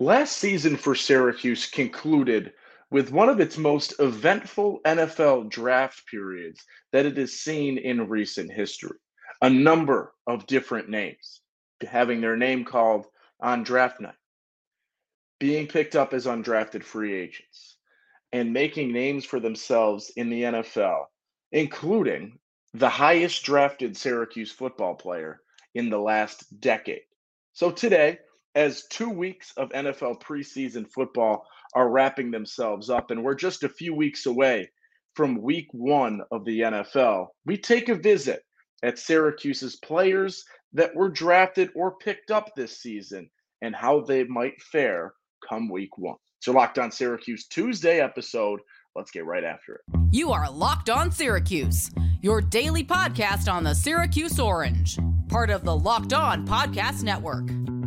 Last season for Syracuse concluded with one of its most eventful NFL draft periods that it has seen in recent history. A number of different names having their name called on draft night, being picked up as undrafted free agents, and making names for themselves in the NFL, including the highest drafted Syracuse football player in the last decade. So today, as two weeks of NFL preseason football are wrapping themselves up, and we're just a few weeks away from week one of the NFL, we take a visit at Syracuse's players that were drafted or picked up this season and how they might fare come week one. So, Locked On Syracuse Tuesday episode. Let's get right after it. You are Locked On Syracuse, your daily podcast on the Syracuse Orange, part of the Locked On Podcast Network.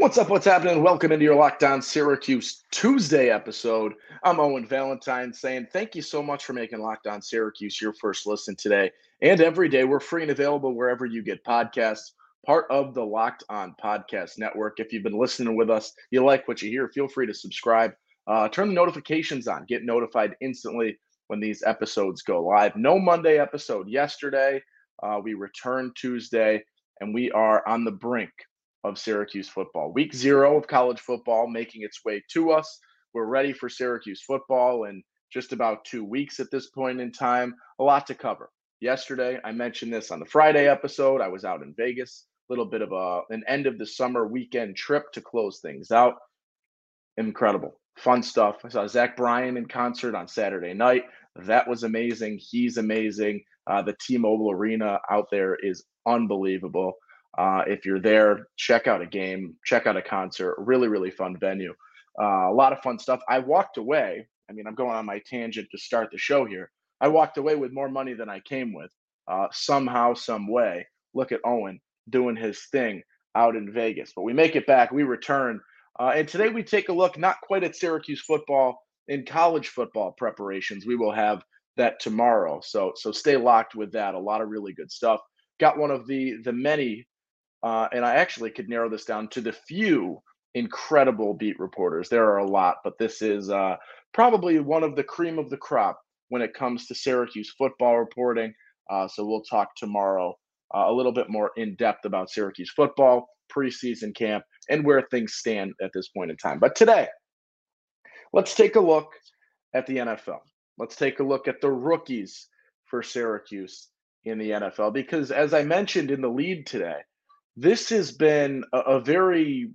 What's up? What's happening? Welcome into your Locked On Syracuse Tuesday episode. I'm Owen Valentine saying thank you so much for making Locked On Syracuse your first listen today and every day. We're free and available wherever you get podcasts, part of the Locked On Podcast Network. If you've been listening with us, you like what you hear, feel free to subscribe. Uh, turn the notifications on, get notified instantly when these episodes go live. No Monday episode yesterday. Uh, we return Tuesday, and we are on the brink of Syracuse football. Week zero of college football making its way to us. We're ready for Syracuse football in just about two weeks at this point in time. A lot to cover. Yesterday, I mentioned this on the Friday episode. I was out in Vegas, a little bit of a, an end of the summer weekend trip to close things out. Incredible, fun stuff. I saw Zach Bryan in concert on Saturday night. That was amazing. He's amazing. Uh, the T Mobile Arena out there is unbelievable. Uh, if you're there, check out a game, check out a concert. Really, really fun venue. Uh, a lot of fun stuff. I walked away. I mean, I'm going on my tangent to start the show here. I walked away with more money than I came with. Uh, somehow, some way. Look at Owen doing his thing out in Vegas. But we make it back. We return. Uh, and today we take a look not quite at Syracuse football in college football preparations. We will have that tomorrow. So so stay locked with that. A lot of really good stuff. Got one of the the many uh, and I actually could narrow this down to the few incredible beat reporters. There are a lot, but this is uh, probably one of the cream of the crop when it comes to Syracuse football reporting. Uh, so we'll talk tomorrow uh, a little bit more in depth about Syracuse football, preseason camp, and where things stand at this point in time. But today, let's take a look at the NFL. Let's take a look at the rookies for Syracuse in the NFL because, as I mentioned in the lead today, this has been a, a very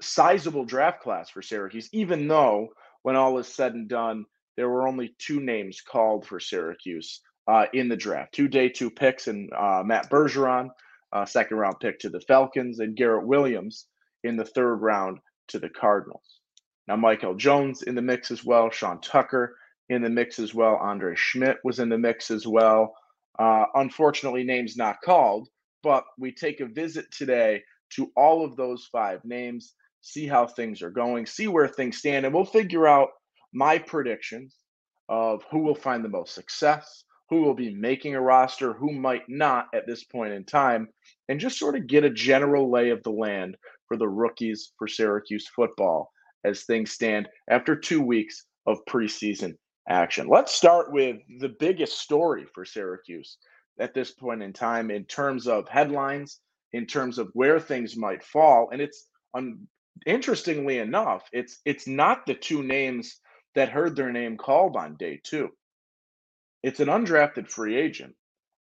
sizable draft class for Syracuse, even though when all is said and done, there were only two names called for Syracuse uh, in the draft two day two picks, and uh, Matt Bergeron, uh, second round pick to the Falcons, and Garrett Williams in the third round to the Cardinals. Now, Mikel Jones in the mix as well, Sean Tucker in the mix as well, Andre Szmyt was in the mix as well. Uh, unfortunately, names not called, but we take a visit today to all of those five names, see how things are going, see where things stand, and we'll figure out my predictions of who will find the most success, who will be making a roster, who might not at this point in time, and just sort of get a general lay of the land for the rookies for Syracuse football as things stand after two weeks of preseason action. Let's start with the biggest story for Syracuse at this point in time in terms of headlines, in terms of where things might fall. And it's un- interestingly enough, it's it's not the two names that heard their name called on day two. It's an undrafted free agent.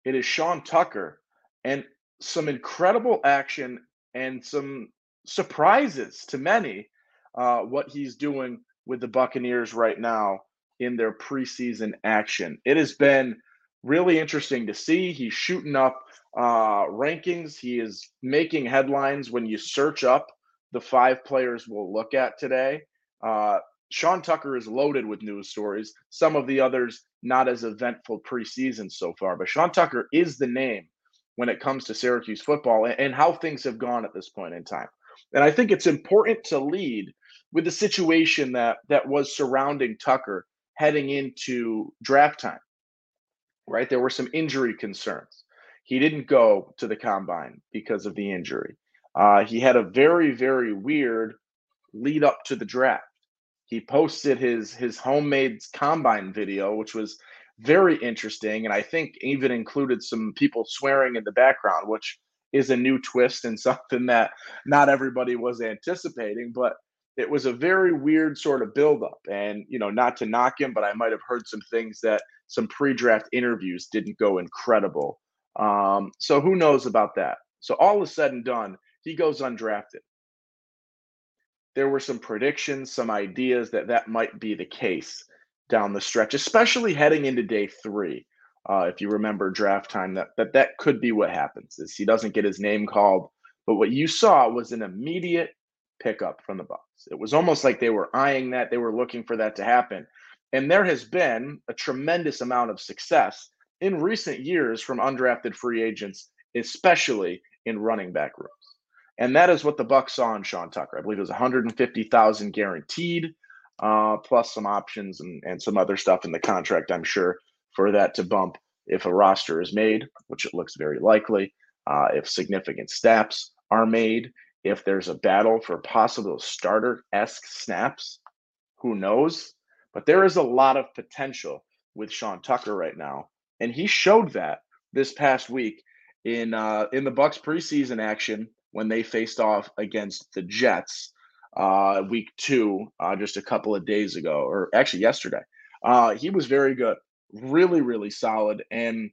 It is Sean Tucker, and some incredible action and some surprises to many. Uh, what he's doing with the Buccaneers right now in their preseason action. It has been really interesting to see. He's shooting up uh, rankings. He is making headlines when you search up the five players we'll look at today. Uh, Sean Tucker is loaded with news stories. Some of the others not as eventful preseason so far, but Sean Tucker is the name when it comes to Syracuse football and, and how things have gone at this point in time. And I think it's important to lead with the situation that that was surrounding Tucker heading into draft time. Right? There were some injury concerns. He didn't go to the combine because of the injury. Uh, he had a very, very weird lead up to the draft. He posted his his homemade combine video, which was very interesting, and I think even included some people swearing in the background, which is a new twist and something that not everybody was anticipating. But it was a very weird sort of buildup, and you know, not to knock him, but I might have heard some things that some pre-draft interviews didn't go incredible. Um, so who knows about that? So all is said and done, he goes undrafted. There were some predictions, some ideas that that might be the case down the stretch, especially heading into day three. Uh, if you remember draft time, that, that that could be what happens is he doesn't get his name called. But what you saw was an immediate pickup from the Bucks. It was almost like they were eyeing that, they were looking for that to happen. And there has been a tremendous amount of success in recent years from undrafted free agents, especially in running back rooms. And that is what the Bucks saw in Sean Tucker. I believe it was 150,000 guaranteed uh, plus some options and, and some other stuff in the contract, I'm sure, for that to bump if a roster is made, which it looks very likely, uh, if significant steps are made, if there's a battle for possible starter esque snaps, who knows? But there is a lot of potential with Sean Tucker right now, and he showed that this past week in uh, in the Bucks preseason action when they faced off against the Jets uh, week two, uh, just a couple of days ago, or actually yesterday. Uh, he was very good, really, really solid, and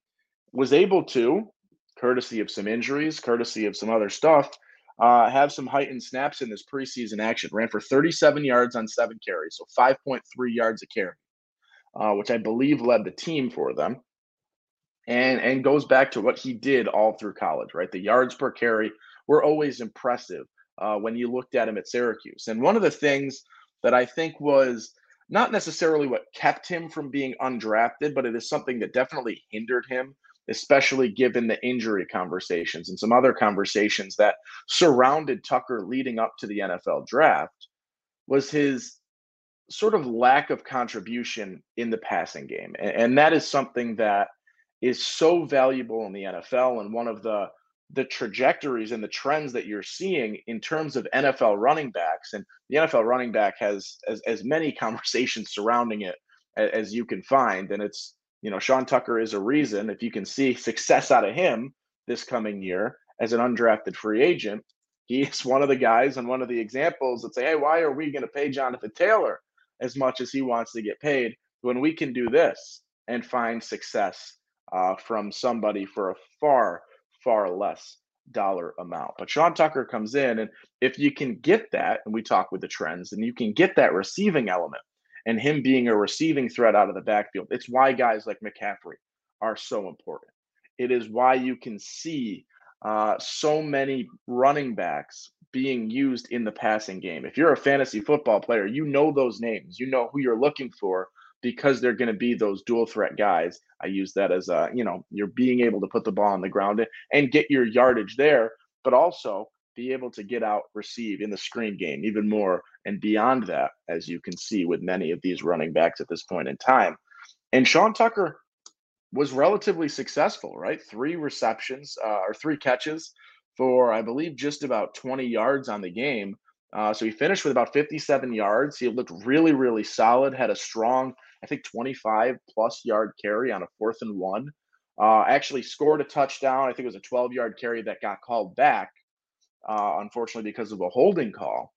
was able to, courtesy of some injuries, courtesy of some other stuff, uh, have some heightened snaps in this preseason action. Ran for 37 yards on seven carries, so 5.3 yards a carry, uh, which I believe led the team for them. And, and goes back to what he did all through college, right? The yards per carry were always impressive uh, when you looked at him at Syracuse. And one of the things that I think was not necessarily what kept him from being undrafted, but it is something that definitely hindered him, especially given the injury conversations and some other conversations that surrounded Tucker leading up to the NFL draft, was his sort of lack of contribution in the passing game. And, and that is something that is so valuable in the NFL and one of the the trajectories and the trends that you're seeing in terms of NFL running backs. And the NFL running back has as, as many conversations surrounding it as, as you can find. And it's, you know, Sean Tucker is a reason. If you can see success out of him this coming year as an undrafted free agent, he's one of the guys and one of the examples that say, hey, why are we going to pay Jonathan Taylor as much as he wants to get paid when we can do this and find success uh, from somebody for a far far less dollar amount. But Sean Tucker comes in, and if you can get that, and we talk with the trends, and you can get that receiving element and him being a receiving threat out of the backfield, it's why guys like McCaffrey are so important. It is why you can see uh, so many running backs being used in the passing game. If you're a fantasy football player, you know those names, you know who you're looking for because they're going to be those dual threat guys. I use that as a, you know, you're being able to put the ball on the ground and get your yardage there, but also be able to get out, receive in the screen game even more and beyond that, as you can see with many of these running backs at this point in time. And Sean Tucker was relatively successful, right? Three receptions uh, or three catches for, I believe, just about 20 yards on the game. Uh, so he finished with about 57 yards. He looked really, really solid, had a strong I think 25 plus yard carry on a fourth and one. Uh, actually scored a touchdown. I think it was a 12 yard carry that got called back, uh, unfortunately, because of a holding call.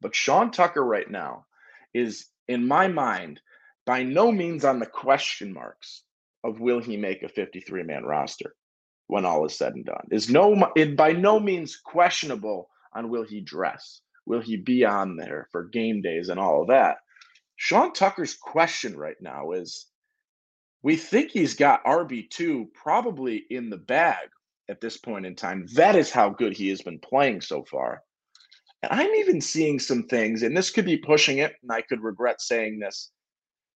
But Sean Tucker right now is, in my mind, by no means on the question marks of will he make a 53 man roster when all is said and done. Is no, it by no means questionable on will he dress, will he be on there for game days and all of that. Sean Tucker's question right now is we think he's got RB2 probably in the bag at this point in time. That is how good he has been playing so far. And I'm even seeing some things, and this could be pushing it, and I could regret saying this.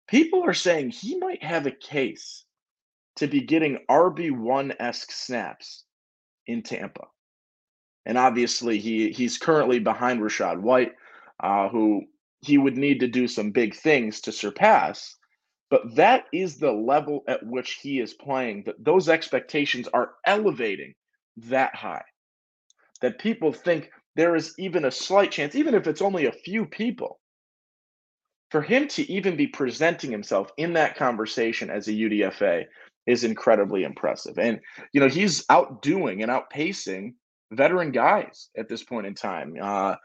People are saying he might have a case to be getting RB1 esque snaps in Tampa. And obviously, he he's currently behind Rachaad White, uh, who he would need to do some big things to surpass. But that is the level at which he is playing. That those expectations are elevating that high. That people think there is even a slight chance, even if it's only a few people, for him to even be presenting himself in that conversation as a UDFA is incredibly impressive. And, you know, he's outdoing and outpacing veteran guys at this point in time. Uh,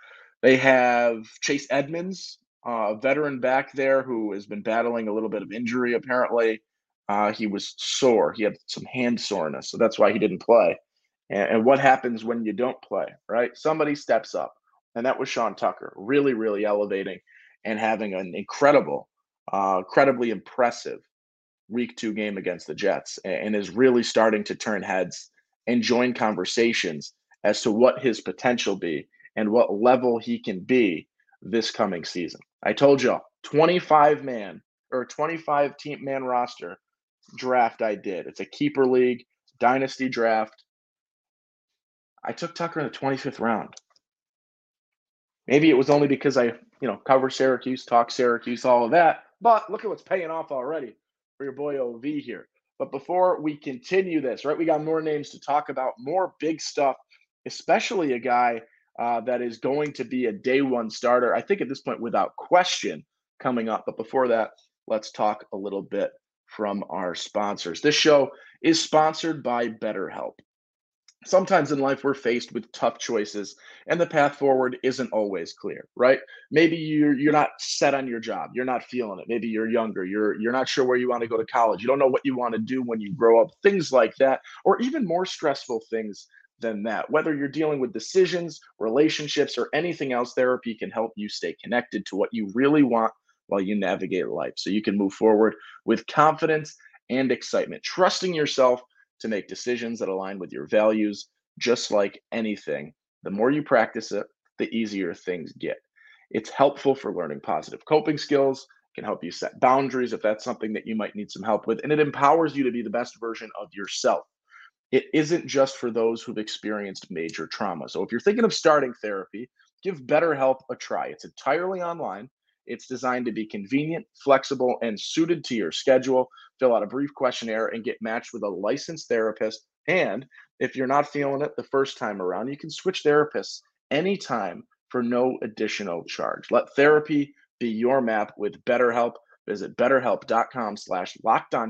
they have Chase Edmonds, uh, a veteran back there who has been battling a little bit of injury, apparently. Uh, he was sore. He had some hand soreness, so that's why he didn't play. And, and, what happens when you don't play, right? Somebody steps up, and that was Sean Tucker, really, really elevating and having an incredible, uh, incredibly impressive week two game against the Jets, and, and is really starting to turn heads and join conversations as to what his potential be and what level he can be this coming season. I told y'all 25 man or 25 team man roster draft I did. It's a keeper league, dynasty draft. I took Tucker in the 25th round. Maybe it was only because I, you know, cover Syracuse, talk Syracuse, all of that. But look at what's paying off already for your boy OV here. But before we continue this, right, we got more names to talk about, more big stuff, especially a guy uh, that is going to be a day one starter. I think at this point, without question, coming up. But before that, let's talk a little bit from our sponsors. This show is sponsored by BetterHelp. Sometimes in life, we're faced with tough choices, and the path forward isn't always clear, right? Maybe you're you're not set on your job, you're not feeling it. Maybe you're younger, you're you're not sure where you want to go to college, you don't know what you want to do when you grow up, things like that, or even more stressful things than that. Whether you're dealing with decisions, relationships, or anything else, therapy can help you stay connected to what you really want while you navigate life. So you can move forward with confidence and excitement, trusting yourself to make decisions that align with your values, just like anything. The more you practice it, the easier things get. It's helpful for learning positive coping skills, can help you set boundaries if that's something that you might need some help with, and it empowers you to be the best version of yourself it isn't just for those who've experienced major trauma. So if you're thinking of starting therapy, give BetterHelp a try. It's entirely online. It's designed to be convenient, flexible, and suited to your schedule. Fill out a brief questionnaire and get matched with a licensed therapist. And if you're not feeling it the first time around, you can switch therapists anytime for no additional charge. Let therapy be your map with BetterHelp. Visit betterhelp.com slash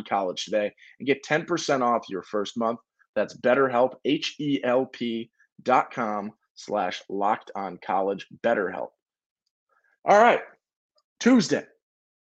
college today and get 10% off your first month. That's BetterHelp, H-E-L-P dot com slash locked on college BetterHelp. All right, Tuesday,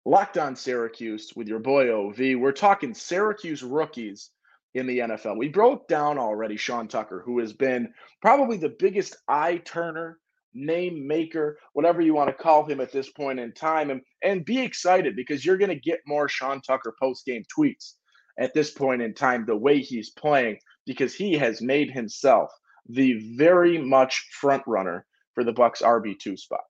locked on Syracuse with your boy OV. We're talking Syracuse rookies in the NFL. We broke down already Sean Tucker, who has been probably the biggest eye turner, name maker, whatever you want to call him at this point in time. And, and be excited because you're going to get more Sean Tucker post game tweets at this point in time, the way he's playing, because he has made himself the very much front runner for the Bucks RB2 spot.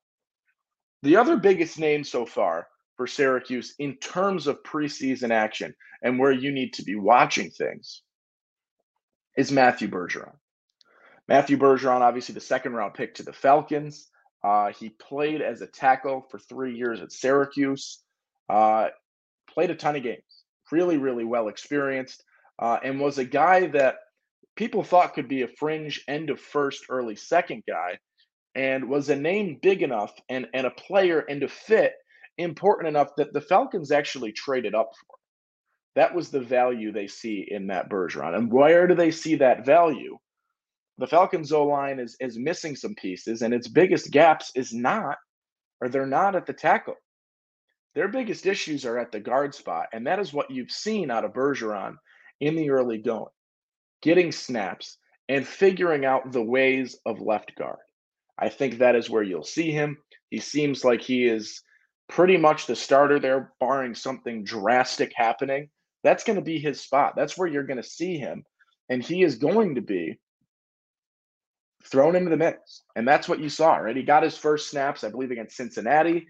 The other biggest name so far for Syracuse in terms of preseason action and where you need to be watching things is Matthew Bergeron. Matthew Bergeron, obviously the second round pick to the Falcons. Uh, he played as a tackle for three years at Syracuse, uh, played a ton of games really, really well experienced, uh, and was a guy that people thought could be a fringe end of first, early second guy, and was a name big enough and, and a player and a fit important enough that the Falcons actually traded up for. That was the value they see in that Bergeron. And where do they see that value? The Falcons O line is is missing some pieces, and its biggest gaps is not, or they're not at the tackle their biggest issues are at the guard spot, and that is what you've seen out of Bergeron in the early going, getting snaps and figuring out the ways of left guard. I think that is where you'll see him. He seems like he is pretty much the starter there, barring something drastic happening. That's going to be his spot. That's where you're going to see him. And he is going to be thrown into the mix. And that's what you saw, right? He got his first snaps, I believe, against Cincinnati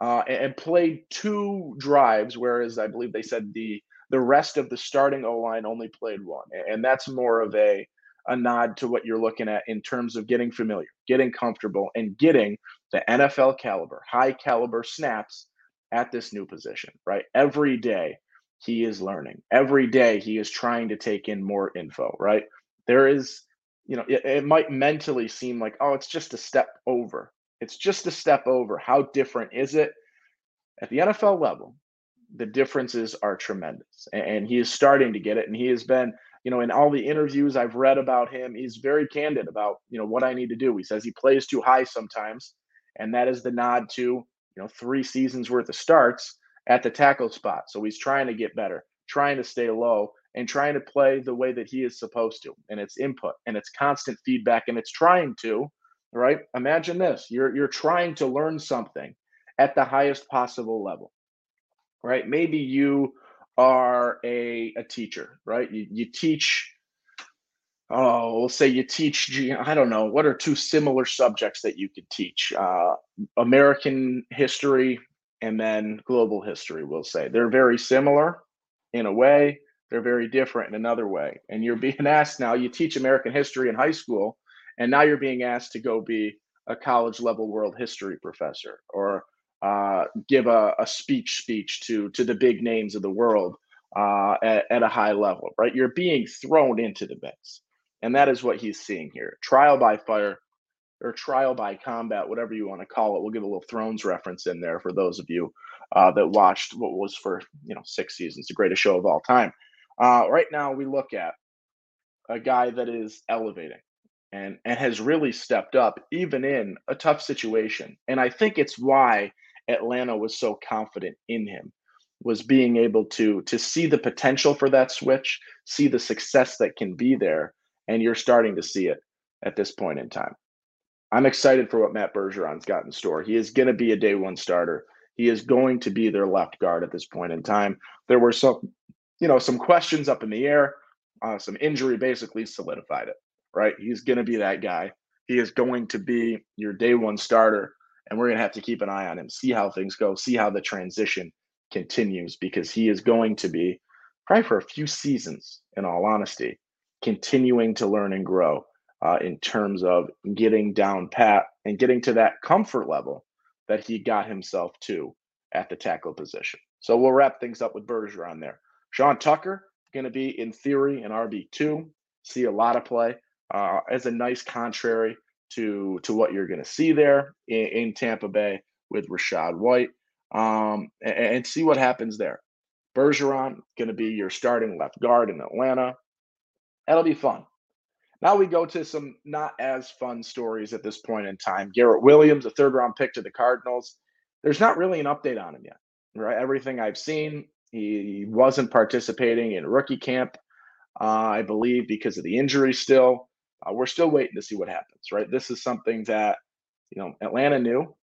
uh, and, played two drives, whereas I believe they said the The rest of the starting O line only played one. And that's more of a, a nod to what you're looking at in terms of getting familiar, getting comfortable, and getting the NFL caliber, high caliber snaps at this new position, right? Every day he is learning. Every day he is trying to take in more info, right? There is, you know, it, it might mentally seem like, oh, it's just a step over. It's just a step over. How different is it? At the NFL level, the differences are tremendous. And he is starting to get it. And he has been, you know, in all the interviews I've read about him, he's very candid about, you know, what I need to do. He says he plays too high sometimes. And that is the nod to, you know, three seasons worth of starts at the tackle spot. So he's trying to get better, trying to stay low, and trying to play the way that he is supposed to. And it's input and it's constant feedback and it's trying to, right? Imagine this. You're you're trying to learn something at the highest possible level. Right? Maybe you are a, a teacher, right? You, you teach oh, we'll say you teach, I don't know, what are two similar subjects that you could teach? Uh, American history and then global history, we'll say. They're very similar in a way, they're very different in another way. And you're being asked now, you teach American history in high school, and now you're being asked to go be a college level world history professor or uh, give a, a, speech speech to to the big names of the world uh, at, at, a high level, right? You're being thrown into the mix. And that is what he's seeing here. Trial by fire or trial by combat, whatever you want to call it. We'll give a little Thrones reference in there for those of you uh, that watched what was for you know six seasons, the greatest show of all time. Uh, right now, we look at a guy that is elevating and and has really stepped up even in a tough situation. And I think it's why Atlanta was so confident in him was being able to to see the potential for that switch, see the success that can be there, and you're starting to see it at this point in time. I'm excited for what Matt Bergeron's got in store. He is going to be a day one starter. He is going to be their left guard at this point in time. There were some, you know, some questions up in the air. Uh, some injury basically solidified it. Right, he's going to be that guy. He is going to be your day one starter, and we're going to have to keep an eye on him, see how things go, see how the transition continues, because he is going to be probably for a few seasons, in all honesty, continuing to learn and grow uh, in terms of getting down pat and getting to that comfort level that he got himself to at the tackle position. So we'll wrap things up with Bergeron there. Sean Tucker going to be in theory an RB two. See a lot of play uh, as a nice contrary to to what you're going to see there in, in, Tampa Bay with Rachaad White, um, and, and see what happens there. Bergeron going to be your starting left guard in Atlanta. That'll be fun. Now we go to some not as fun stories at this point in time. Garrett Williams, a third round pick to the Cardinals. There's not really an update on him yet, right? Everything I've seen, he wasn't participating in rookie camp, uh, I believe, because of the injury still. Uh, we're still waiting to see what happens, right? This is something that, you know, Atlanta knew.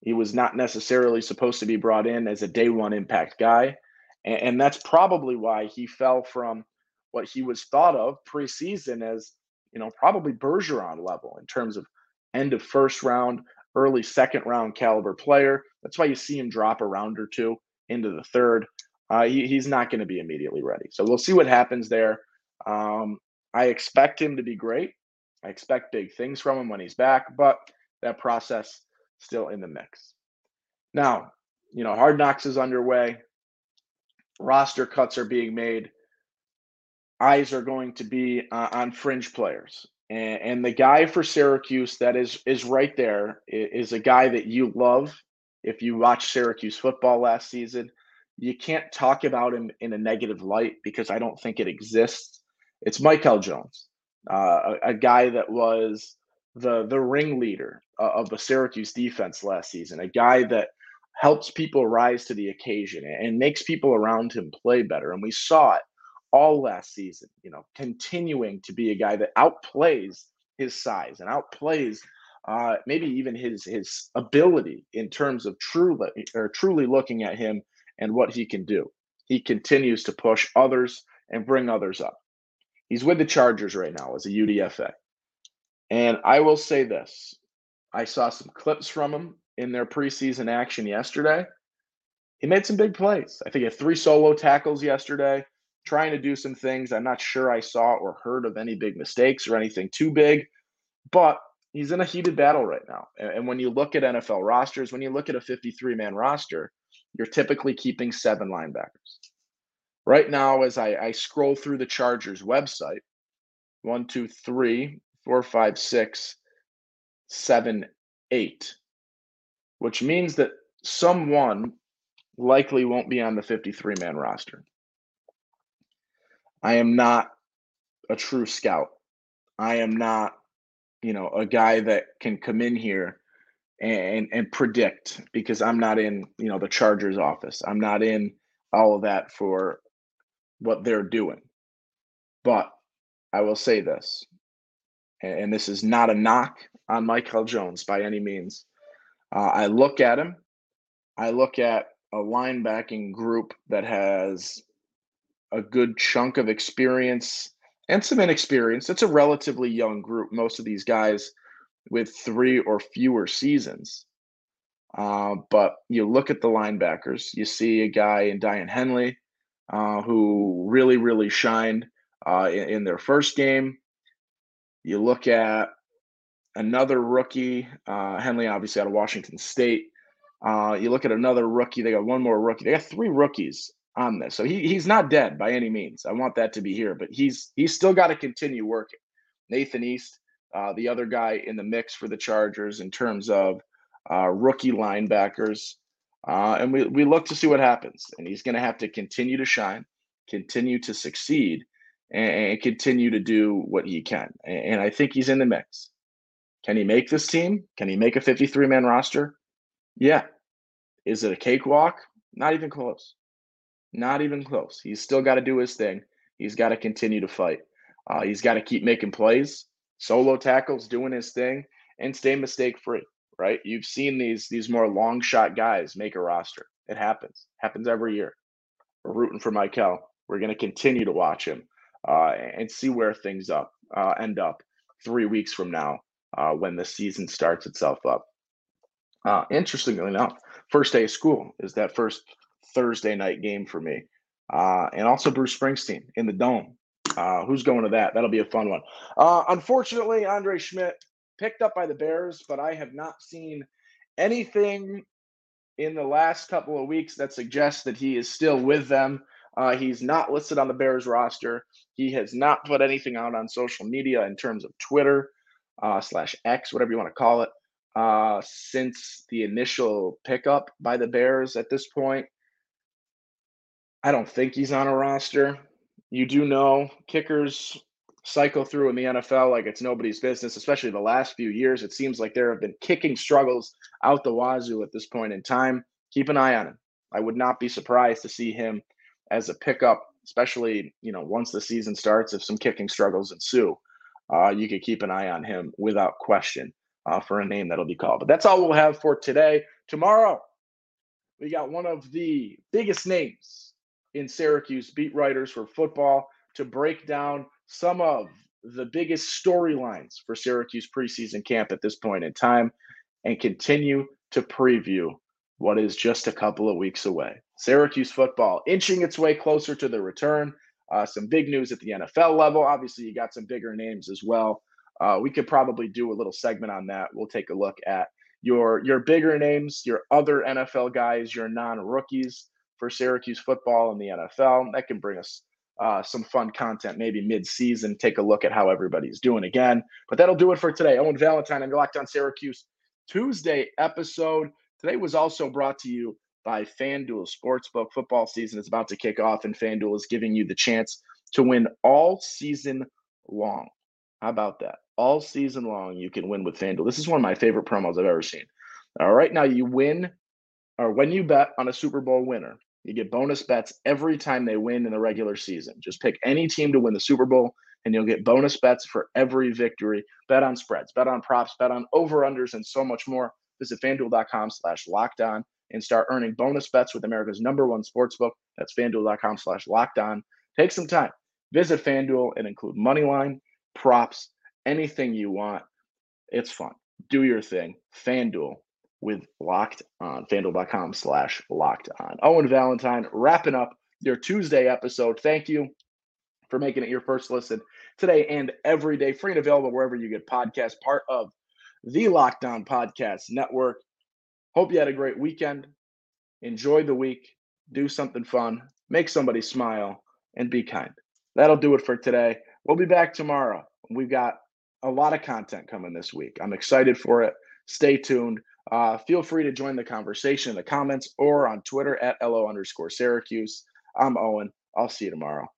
He was not necessarily supposed to be brought in as a day one impact guy. And, and that's probably why he fell from what he was thought of preseason as you know, probably Bergeron level in terms of end of first round, early second round caliber player. That's why you see him drop a round or two into the third. Uh, he, he's not going to be immediately ready. So we'll see what happens there. Um, I expect him to be great. I expect big things from him when he's back, but that process still in the mix. Now, you know, Hard Knocks is underway. Roster cuts are being made eyes are going to be uh, on fringe players. And, and, the guy for Syracuse that is is right there is a guy that you love. If you watch Syracuse football last season, you can't talk about him in a negative light because I don't think it exists. It's Mikel Jones, uh, a, a, guy that was the the ringleader of the Syracuse defense last season, a guy that helps people rise to the occasion and makes people around him play better. And we saw it all last season, you know, continuing to be a guy that outplays his size and outplays uh, maybe even his his ability in terms of truly or truly looking at him and what he can do. He continues to push others and bring others up. He's with the Chargers right now as a UDFA. And I will say this I saw some clips from him in their preseason action yesterday. he made some big plays. I think he had three solo tackles yesterday, trying to do some things. I'm not sure I saw or heard of any big mistakes or anything too big, but he's in a heated battle right now. And when you look at NFL rosters, when you look at a 53 man roster, you're typically keeping seven linebackers. Right now, as I, I scroll through the Chargers website, one, two, three, four, five, six, seven, eight, which means that someone likely won't be on the 53 man roster. I am not a true scout. I am not, you know, a guy that can come in here and and predict because I'm not in, you know, the Chargers office. I'm not in all of that for what they're doing. But I will say this, and this is not a knock on Mikel Jones by any means. Uh, I look at him, I look at a linebacking group that has a good chunk of experience and some inexperience. It's a relatively young group, most of these guys with three or fewer seasons. Uh, but you look at the linebackers, you see a guy in Daiyan Henley uh, who really, really shined uh, in, in, their first game. You look at another rookie, uh, Henley, obviously out of Washington State. Uh, you look at another rookie. They got one more rookie. They got three rookies on this, so he, he's not dead by any means. I want that to be here, but he's he's still got to continue working. Nathan East, uh, the other guy in the mix for the Chargers in terms of uh, rookie linebackers. Uh, and we, we look to see what happens. And he's going to have to continue to shine, continue to succeed, and, and continue to do what he can. And, and, I think he's in the mix. Can he make this team? Can he make a 53 man roster? Yeah. Is it a cakewalk? Not even close. Not even close. He's still got to do his thing. He's got to continue to fight. Uh, he's got to keep making plays, solo tackles, doing his thing, and stay mistake free right? You've seen these these more long shot guys make a roster. It happens. Happens every year. We're rooting for Mikel. We're going to continue to watch him uh, and see where things up uh, end up three weeks from now uh, when the season starts itself up. Uh, interestingly enough, first day of school is that first Thursday night game for me, uh, and also Bruce Springsteen in the dome. Uh, who's going to that? That'll be a fun one. unfortunately, Andre Szmyt picked up by the Bears, but I have not seen anything in the last couple of weeks that suggests that he is still with them. Uh, he's not listed on the Bears roster. He has not put anything out on social media in terms of Twitter uh, slash X, whatever you want to call it, uh, since the initial pickup by the Bears at this point. I don't think he's on a roster. You do know kickers cycle through in the NFL like it's nobody's business, especially the last few years. It seems like there have been kicking struggles out the wazoo at this point in time. Keep an eye on him. I would not be surprised to see him as a pickup, especially you know once the season starts. If some kicking struggles ensue, uh, you could keep an eye on him without question uh, for a name that'll be called. But that's all we'll have for today. Tomorrow, we got one of the biggest names in Syracuse beat writers for football to break down some of the biggest storylines for Syracuse preseason camp at this point in time and continue to preview what is just a couple of weeks away. Syracuse football inching its way closer to the return. Uh, some big news at the NFL level. Obviously, you got some bigger names as well. Uh, we could probably do a little segment on that. We'll take a look at your your bigger names, your other NFL guys, your non rookies for Syracuse football in the NFL. That can bring us uh, some fun content maybe mid-season. Take a look at how everybody's doing again. But that'll do it for today. Owen Valentine and Locked On Syracuse Tuesday episode. Today was also brought to you by FanDuel Sportsbook. Football season is about to kick off, and FanDuel is giving you the chance to win all season long. How about that? All season long, you can win with FanDuel. This is one of my favorite promos I've ever seen. All right, now you win, or when you bet on a Super Bowl winner, you get bonus bets every time they win in the regular season. Just pick any team to win the Super Bowl, and you'll get bonus bets for every victory. Bet on spreads, bet on props, bet on over-unders, and so much more. Visit fanduel.com slash locked on and start earning bonus bets with America's number one sports book. That's fanduel.com slash locked on. Take some time. Visit FanDuel and include money line, props, anything you want. It's fun. Do your thing. FanDuel, with Locked On, fanduel.com slash locked on. Owen Valentine wrapping up your Tuesday episode. Thank you for making it your first listen today and every day, free and available wherever you get podcasts, part of the Locked On Podcast Network. Hope you had a great weekend. Enjoy the week. Do something fun. Make somebody smile and be kind. That'll do it for today. We'll be back tomorrow. We've got a lot of content coming this week. I'm excited for it. Stay tuned. Uh, feel free to join the conversation in the comments or on Twitter at LO underscore Syracuse. I'm Owen. I'll see you tomorrow.